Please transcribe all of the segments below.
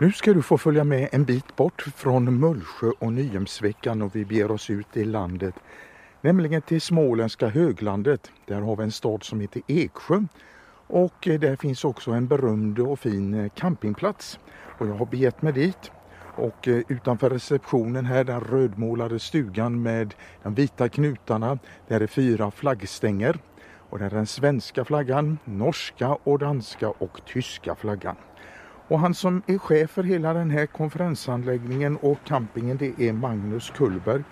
Nu ska du få följa med en bit bort från Mullsjö och Nyhemsveckan och vi beger oss ut i landet. Nämligen till småländska höglandet. Där har vi en stad som heter Eksjö. Och eh, där finns också en berömd och fin eh, campingplats. Och jag har begett mig dit. Och eh, utanför receptionen här, den rödmålade stugan med de vita knutarna, där är fyra flaggstänger. Och där är den svenska flaggan, norska och danska och tyska flaggan. Och han som är chef för hela den här konferensanläggningen och campingen det är Magnus Kullberg.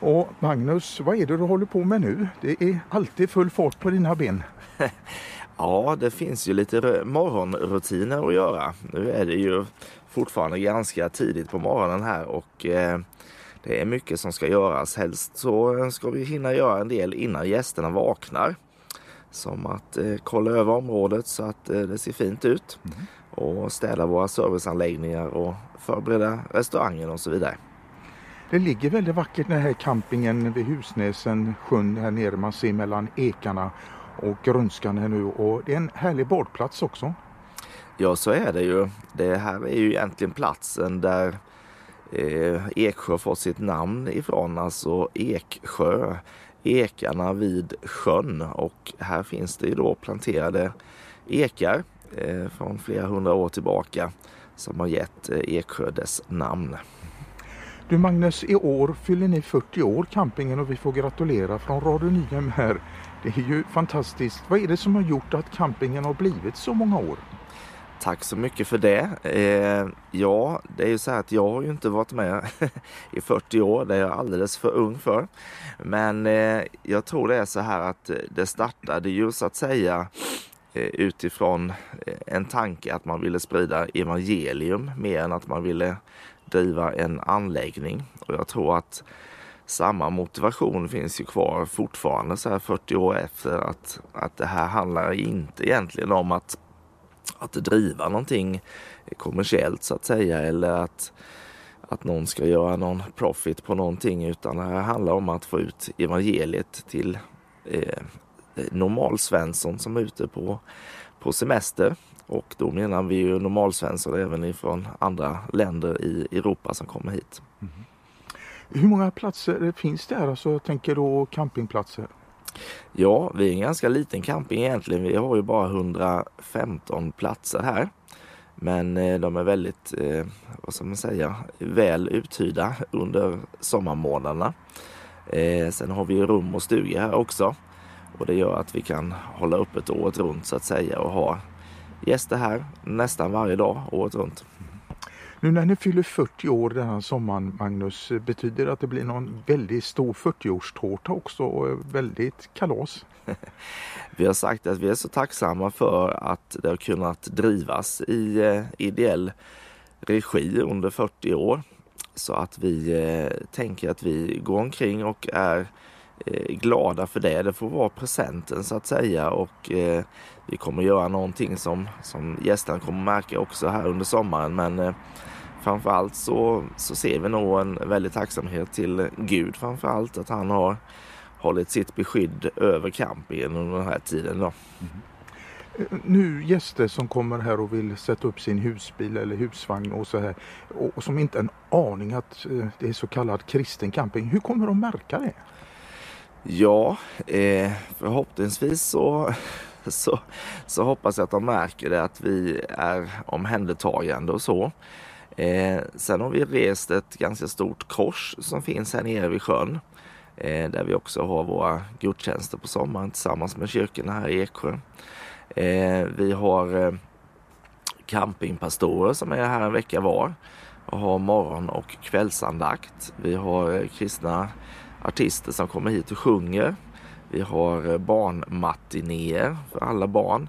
Och Magnus, vad är det du håller på med nu? Det är alltid full fart på dina ben. Ja, det finns ju lite morgonrutiner att göra. Nu är det ju fortfarande ganska tidigt på morgonen här och eh, det är mycket som ska göras. Helst så ska vi hinna göra en del innan gästerna vaknar. Som att eh, kolla över området så att eh, det ser fint ut. Mm och städa våra serviceanläggningar och förbereda restaurangen och så vidare. Det ligger väldigt vackert den här campingen vid Husnäsen, sjön här nere man ser mellan ekarna och grönskan här nu och det är en härlig badplats också. Ja så är det ju. Det här är ju egentligen platsen där eh, Eksjö fått sitt namn ifrån, alltså Eksjö, ekarna vid sjön och här finns det ju då planterade ekar från flera hundra år tillbaka som har gett eh, Eksjö dess namn. Du Magnus, i år fyller ni 40 år campingen och vi får gratulera från Radio Nyhem här. Det är ju fantastiskt. Vad är det som har gjort att campingen har blivit så många år? Tack så mycket för det. Eh, ja, det är ju så här att jag har ju inte varit med i 40 år. Det är jag alldeles för ung för. Men eh, jag tror det är så här att det startade ju så att säga Eh, Eh, utifrån eh, en tanke att man ville sprida evangelium mer än att man ville driva en anläggning. Och jag tror att samma motivation finns ju kvar fortfarande så här 40 år efter att, att det här handlar inte egentligen om att, att driva någonting kommersiellt så att säga eller att, att någon ska göra någon profit på någonting utan det här handlar om att få ut evangeliet till eh, normalsvensson som är ute på, på semester. Och då menar vi ju normalsvenssor även ifrån andra länder i Europa som kommer hit. Mm. Hur många platser finns det här? Alltså, jag tänker då campingplatser. Ja, vi är en ganska liten camping egentligen. Vi har ju bara 115 platser här. Men eh, de är väldigt, eh, vad ska man säga, väl uthyrda under sommarmånaderna. Eh, sen har vi rum och stuga här också. Och det gör att vi kan hålla öppet året runt så att säga och ha gäster här nästan varje dag året runt. Nu när ni fyller 40 år den här sommaren Magnus, betyder det att det blir någon väldigt stor 40-årstårta också och väldigt kalas? vi har sagt att vi är så tacksamma för att det har kunnat drivas i eh, ideell regi under 40 år. Så att vi eh, tänker att vi går omkring och är Eh, glada för det. Det får vara presenten så att säga och eh, vi kommer göra någonting som, som gästerna kommer märka också här under sommaren. Men eh, framförallt så, så ser vi nog en väldig tacksamhet till Gud framförallt att han har hållit sitt beskydd över campingen under den här tiden. Då. Mm. Nu gäster som kommer här och vill sätta upp sin husbil eller husvagn och så här och som inte har en aning att eh, det är så kallad kristen camping. Hur kommer de märka det? Ja, eh, förhoppningsvis så, så, så hoppas jag att de märker det att vi är omhändertagande och så. Eh, sen har vi rest ett ganska stort kors som finns här nere vid sjön. Eh, där vi också har våra gudstjänster på sommaren tillsammans med kyrkorna här i Eksjö. Eh, vi har eh, campingpastorer som är här en vecka var och har morgon och kvällsandakt. Vi har eh, kristna artister som kommer hit och sjunger. Vi har eh, barnmatinéer för alla barn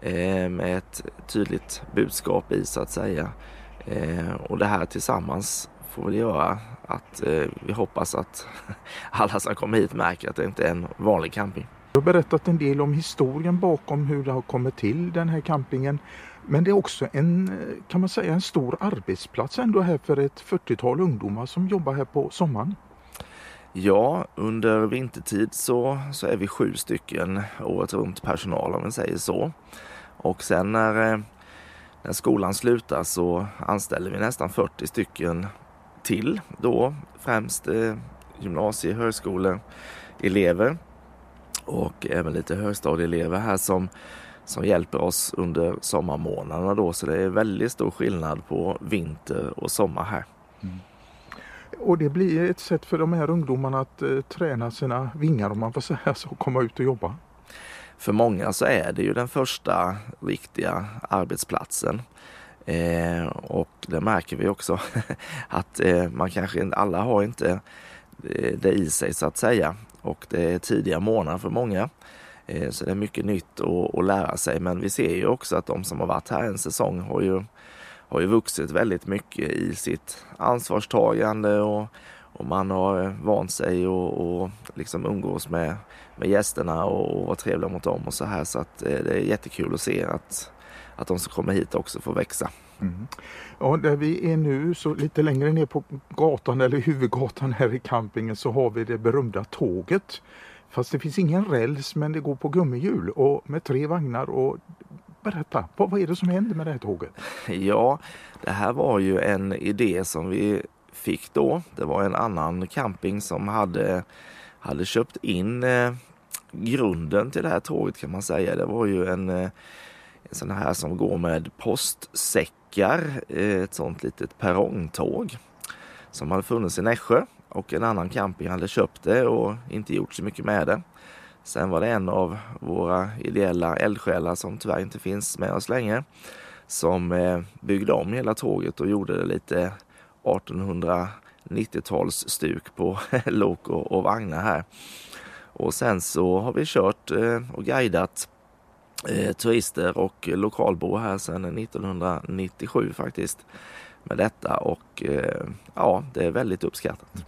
eh, med ett tydligt budskap i så att säga. Eh, och det här tillsammans får väl göra att vi hoppas att alla som kommer hit märker att det inte är en vanlig camping. Du har berättat en del om historien bakom hur det har kommit till den här campingen. Men det är också en, kan man säga, en stor arbetsplats ändå här för ett 40-tal ungdomar som jobbar här på sommaren. Ja, under vintertid så, så är vi sju stycken året runt personal om man säger så. Och sen när, eh, när skolan slutar så anställer vi nästan 40 stycken till då, främst eh, gymnasie högskoleelever och även lite högstadieelever här som, som hjälper oss under sommarmånaderna då. Så det är väldigt stor skillnad på vinter och sommar här. Mm. Och det blir ett sätt för de här ungdomarna att eh, träna sina vingar om man får säga så, komma ut och jobba. För många så är det ju den första riktiga arbetsplatsen. Eh, och det märker vi också att eh, man kanske alla har inte eh, det i sig så att säga. Och det är tidiga månader för många. Eh, så det är mycket nytt att, att lära sig. Men vi ser ju också att de som har varit här en säsong har ju, har ju vuxit väldigt mycket i sitt ansvarstagande och, och man har vant sig och, och liksom umgås med, med gästerna och, och vara trevliga mot dem och så här. Så att eh, det är jättekul att se att, att de som kommer hit också får växa. Mm. Ja, där vi är nu, så lite längre ner på gatan eller huvudgatan här i campingen så har vi det berömda tåget. Fast det finns ingen räls men det går på gummihjul och med tre vagnar. Och berätta, vad, är det som händer med det här tåget? Ja, det här var ju en idé som vi fick då. Det var en annan camping som hade, hade köpt in eh, grunden till det här tåget kan man säga. Det var ju en, eh, en sån här som går med postsäckar, eh, ett sånt litet perrongtåg som hade funnits i Nässjö och en annan camping hade köpt det och inte gjort så mycket med det. Sen var det en av våra ideella eldsjälar som tyvärr inte finns med oss längre som eh, byggde om hela tåget och gjorde det lite 1890-talsstuk på lok och, och vagnar här. Och sen så har vi kört eh, och guidat eh, turister och lokalbor här sedan 1997 faktiskt med detta och ja, det är väldigt uppskattat.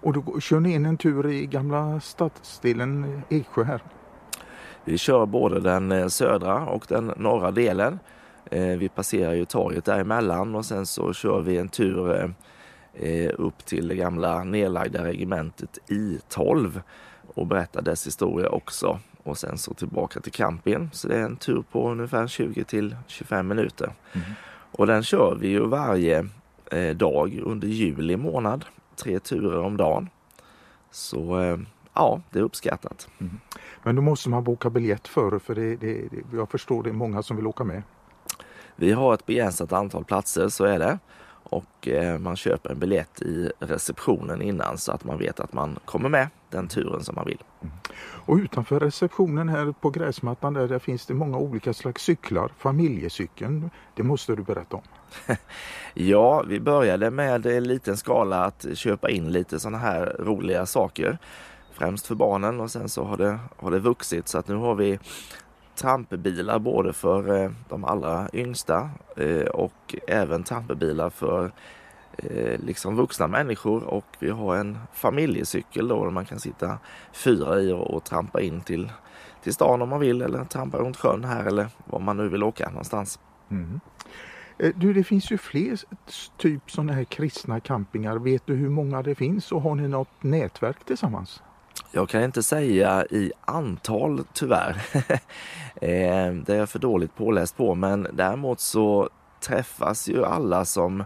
Och då kör ni in en tur i gamla stadsdelen Eksjö här? Vi kör både den eh, södra och den norra delen. Eh, vi passerar ju torget däremellan och sen så kör vi en tur eh, upp till det gamla nedlagda regementet I12 och berättar dess historia också och sen så tillbaka till campingen. Så det är en tur på ungefär 20 till 25 minuter. Mm. Och den kör vi ju varje dag under juli månad. Tre turer om dagen. Så eh, ja, det är uppskattat. Mm. Men då måste man boka biljett före för det, det, det, jag förstår det är många som vill åka med. Vi har ett begränsat antal platser, så är det. Och eh, man köper en biljett i receptionen innan så att man vet att man kommer med den turen som man vill. Mm. Och utanför receptionen här på gräsmattan där, där finns det många olika slags cyklar. Familjecykeln, det måste du berätta om ja, vi började med en liten skala att köpa in lite sådana här roliga saker. Främst för barnen och sen så har det, har det vuxit så att nu har vi trampbilar både för eh, de allra yngsta eh, och även trampbilar för eh, liksom vuxna människor och vi har en familjecykel då där man kan sitta fyra i och, och trampa in till, till stan om man vill eller trampa runt sjön här eller var man nu vill åka någonstans. Mm. Eh, du, det finns ju fler typ sådana här kristna campingar. Vet du hur många det finns och har ni något nätverk tillsammans? Jag kan inte säga i antal tyvärr. Eh, det är jag för dåligt påläst på men däremot så träffas ju alla som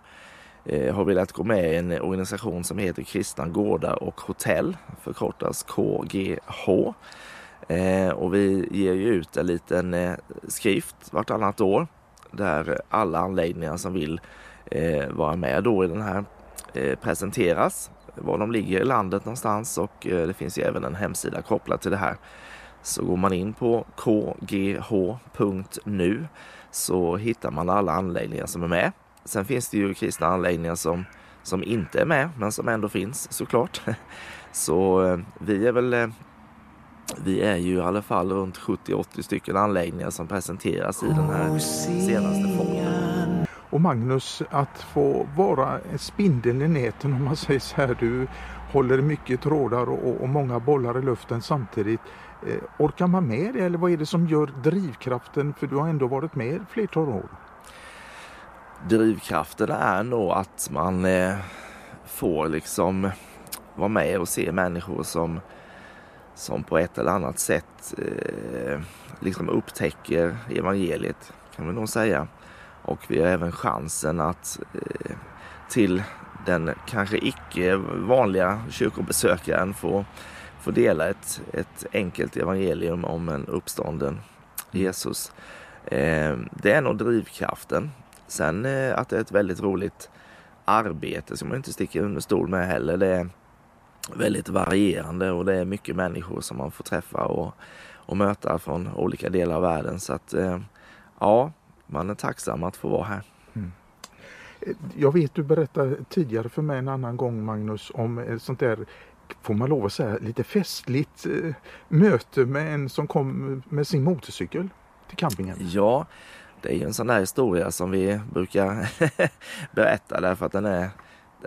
eh, har velat gå med i en organisation som heter Kristna Gårdar och Hotell, förkortas KGH. Och vi ger ju ut en liten skrift vartannat år där alla anläggningar som vill eh, vara med då i den här eh, presenteras var de ligger i landet någonstans och eh, det finns ju även en hemsida kopplad till det här. Så går man in på kgh.nu så hittar man alla anläggningar som är med. Sen finns det ju kristna anläggningar som, som inte är med men som ändå finns såklart. Så eh, vi är väl eh, vi är ju i alla fall runt 70-80 stycken anläggningar som presenteras i den här senaste fonden. Och Magnus, att få vara en spindel i näten om man säger så här, du håller mycket trådar och, och många bollar i luften samtidigt. Eh, orkar man med det eller vad är det som gör drivkraften? För du har ändå varit med flertal år. Drivkraften är nog att man eh, får liksom vara med och se människor som, som på ett eller annat sätt eh, liksom upptäcker evangeliet kan vi nog säga Och vi har även chansen att eh, till den kanske icke vanliga kyrkobesökaren få, få dela ett, ett enkelt evangelium om en uppstånden Jesus. Eh, det är nog drivkraften. Sen eh, att det är ett väldigt roligt arbete som man inte sticker under stol med heller. Det är väldigt varierande och det är mycket människor som man får träffa och, och möta från olika delar av världen. Så att eh, ja, man är tacksam att få vara här. Mm. Jag vet du berättade tidigare för mig en annan gång Magnus om ett sånt där får man lov att säga lite festligt eh, möte med en som kom med sin motorcykel till campingen. Ja, det är ju en sån där historia som vi brukar berätta därför att den är,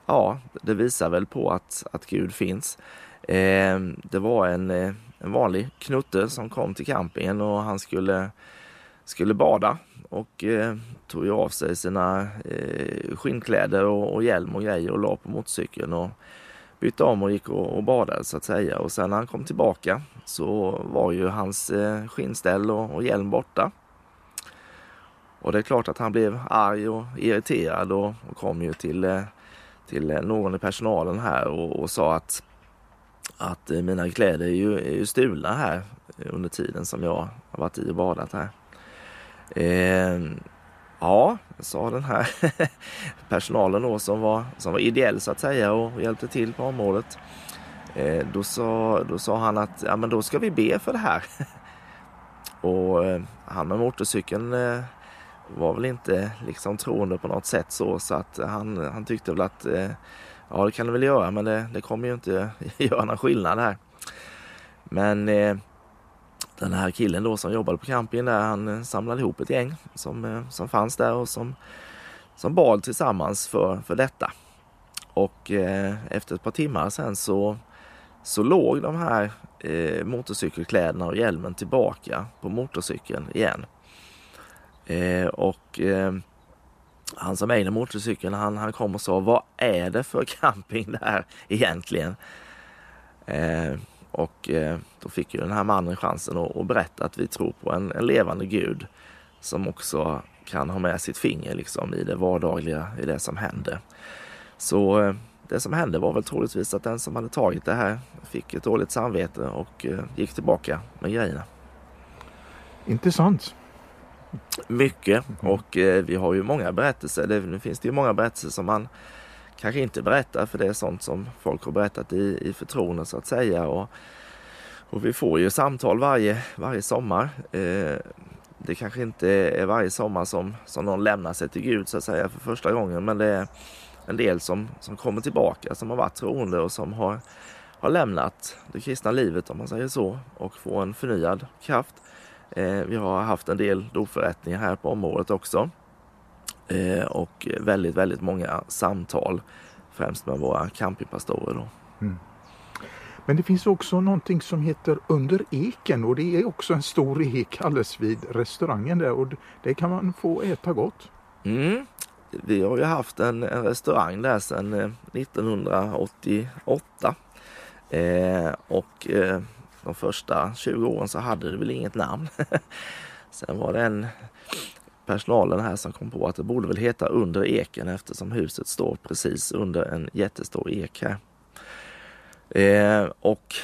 ja, det visar väl på att, att Gud finns. Eh, det var en, eh, en vanlig knutte som kom till campingen och han skulle, skulle bada och eh, tog av sig sina eh, skinnkläder och, och, hjälm och grejer och la på motorcykeln och bytte om och gick och, och badade så att säga. Och sen när han kom tillbaka så var ju hans eh, skinnställ och, och hjälm borta. Och det är klart att han blev arg och irriterad och, och kom ju till, eh, till eh, någon i personalen här och, och sa att, att eh, mina kläder är ju, är ju stulna här under tiden som jag har varit i och badat här. Eh, ja, sa den här personalen då som var, som var ideell så att säga och hjälpte till på området. Eh, då, sa, då sa han att ja, men då ska vi be för det här. och eh, han med motorcykeln eh, var väl inte liksom troende på något sätt så, så att han, han tyckte väl att eh, ja, det kan det väl göra, men det, det kommer ju inte göra någon skillnad här. Men eh, den här killen då som jobbade på campingen där, han eh, samlade ihop ett gäng som, eh, som fanns där och som, som bad tillsammans för, för detta. Och eh, efter ett par timmar sen så, så låg de här eh, motorcykelkläderna och hjälmen tillbaka på motorcykeln igen. Eh, och eh, han som ägde motorcykeln han, han kom och sa vad är det för camping det här egentligen? Eh, och eh, då fick ju den här mannen chansen att, att berätta att vi tror på en, en, levande Gud som också kan ha med sitt finger liksom, i det vardagliga, i det som händer. Så eh, det som hände var väl troligtvis att den som hade tagit det här fick ett dåligt samvete och eh, gick tillbaka med grejerna. Intressant. Mycket och eh, vi har ju många berättelser. Det, nu finns det ju många berättelser som man kanske inte berättar för det är sånt som folk har berättat i, i förtroende så att säga. Och, och vi får ju samtal varje, varje sommar. Eh, det kanske inte är varje sommar som, som någon lämnar sig till Gud så att säga för första gången men det är en del som, som kommer tillbaka som har varit troende och som har, har lämnat det kristna livet om man säger så och får en förnyad kraft. Eh, vi har haft en del dopförrättningar här på området också. Eh, och väldigt, väldigt många samtal, främst med våra campingpastorer. Mm. Men det finns också någonting som heter Under eken och det är också en stor ek alldeles vid restaurangen där och det kan man få äta gott. Mm. Vi har ju haft en, en restaurang där sedan 1988 eh, och eh, de första 20 åren så hade det väl inget namn. Sen var det en personalen här som kom på att det borde väl heta Under eken eftersom huset står precis under en jättestor ek här. Eh, och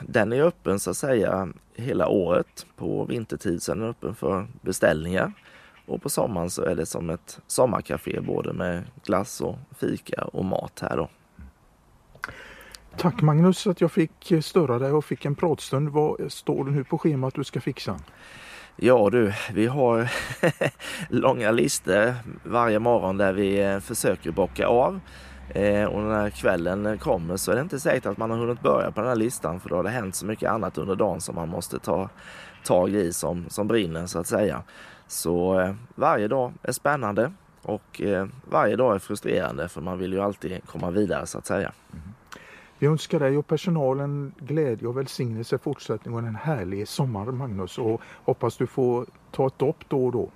den är öppen så att säga hela året. På vintertid så är den öppen för beställningar och på sommaren så är det som ett sommarkafé både med glass och fika och mat här då. Tack Magnus att jag fick störa dig och fick en pratstund. Vad står det nu på schemat du ska fixa? Ja du, vi har långa listor varje morgon där vi eh, försöker bocka av. Eh, och när kvällen kommer så är det inte säkert att man har hunnit börja på den här listan för då har det hänt så mycket annat under dagen som man måste ta tag i som, som brinner så att säga. Så eh, varje dag är spännande och varje dag är frustrerande för man vill ju alltid komma vidare så att säga. Mm. Vi önskar dig och personalen glädje och välsignelse i fortsättningen och en härlig sommar Magnus och hoppas du får ta ett dopp då och då.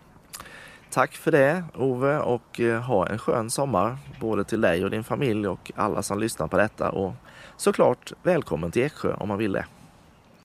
Tack för det Ove och eh, ha en skön sommar både till dig och din familj och alla som lyssnar på detta och såklart välkommen till Eksjö om man vill det.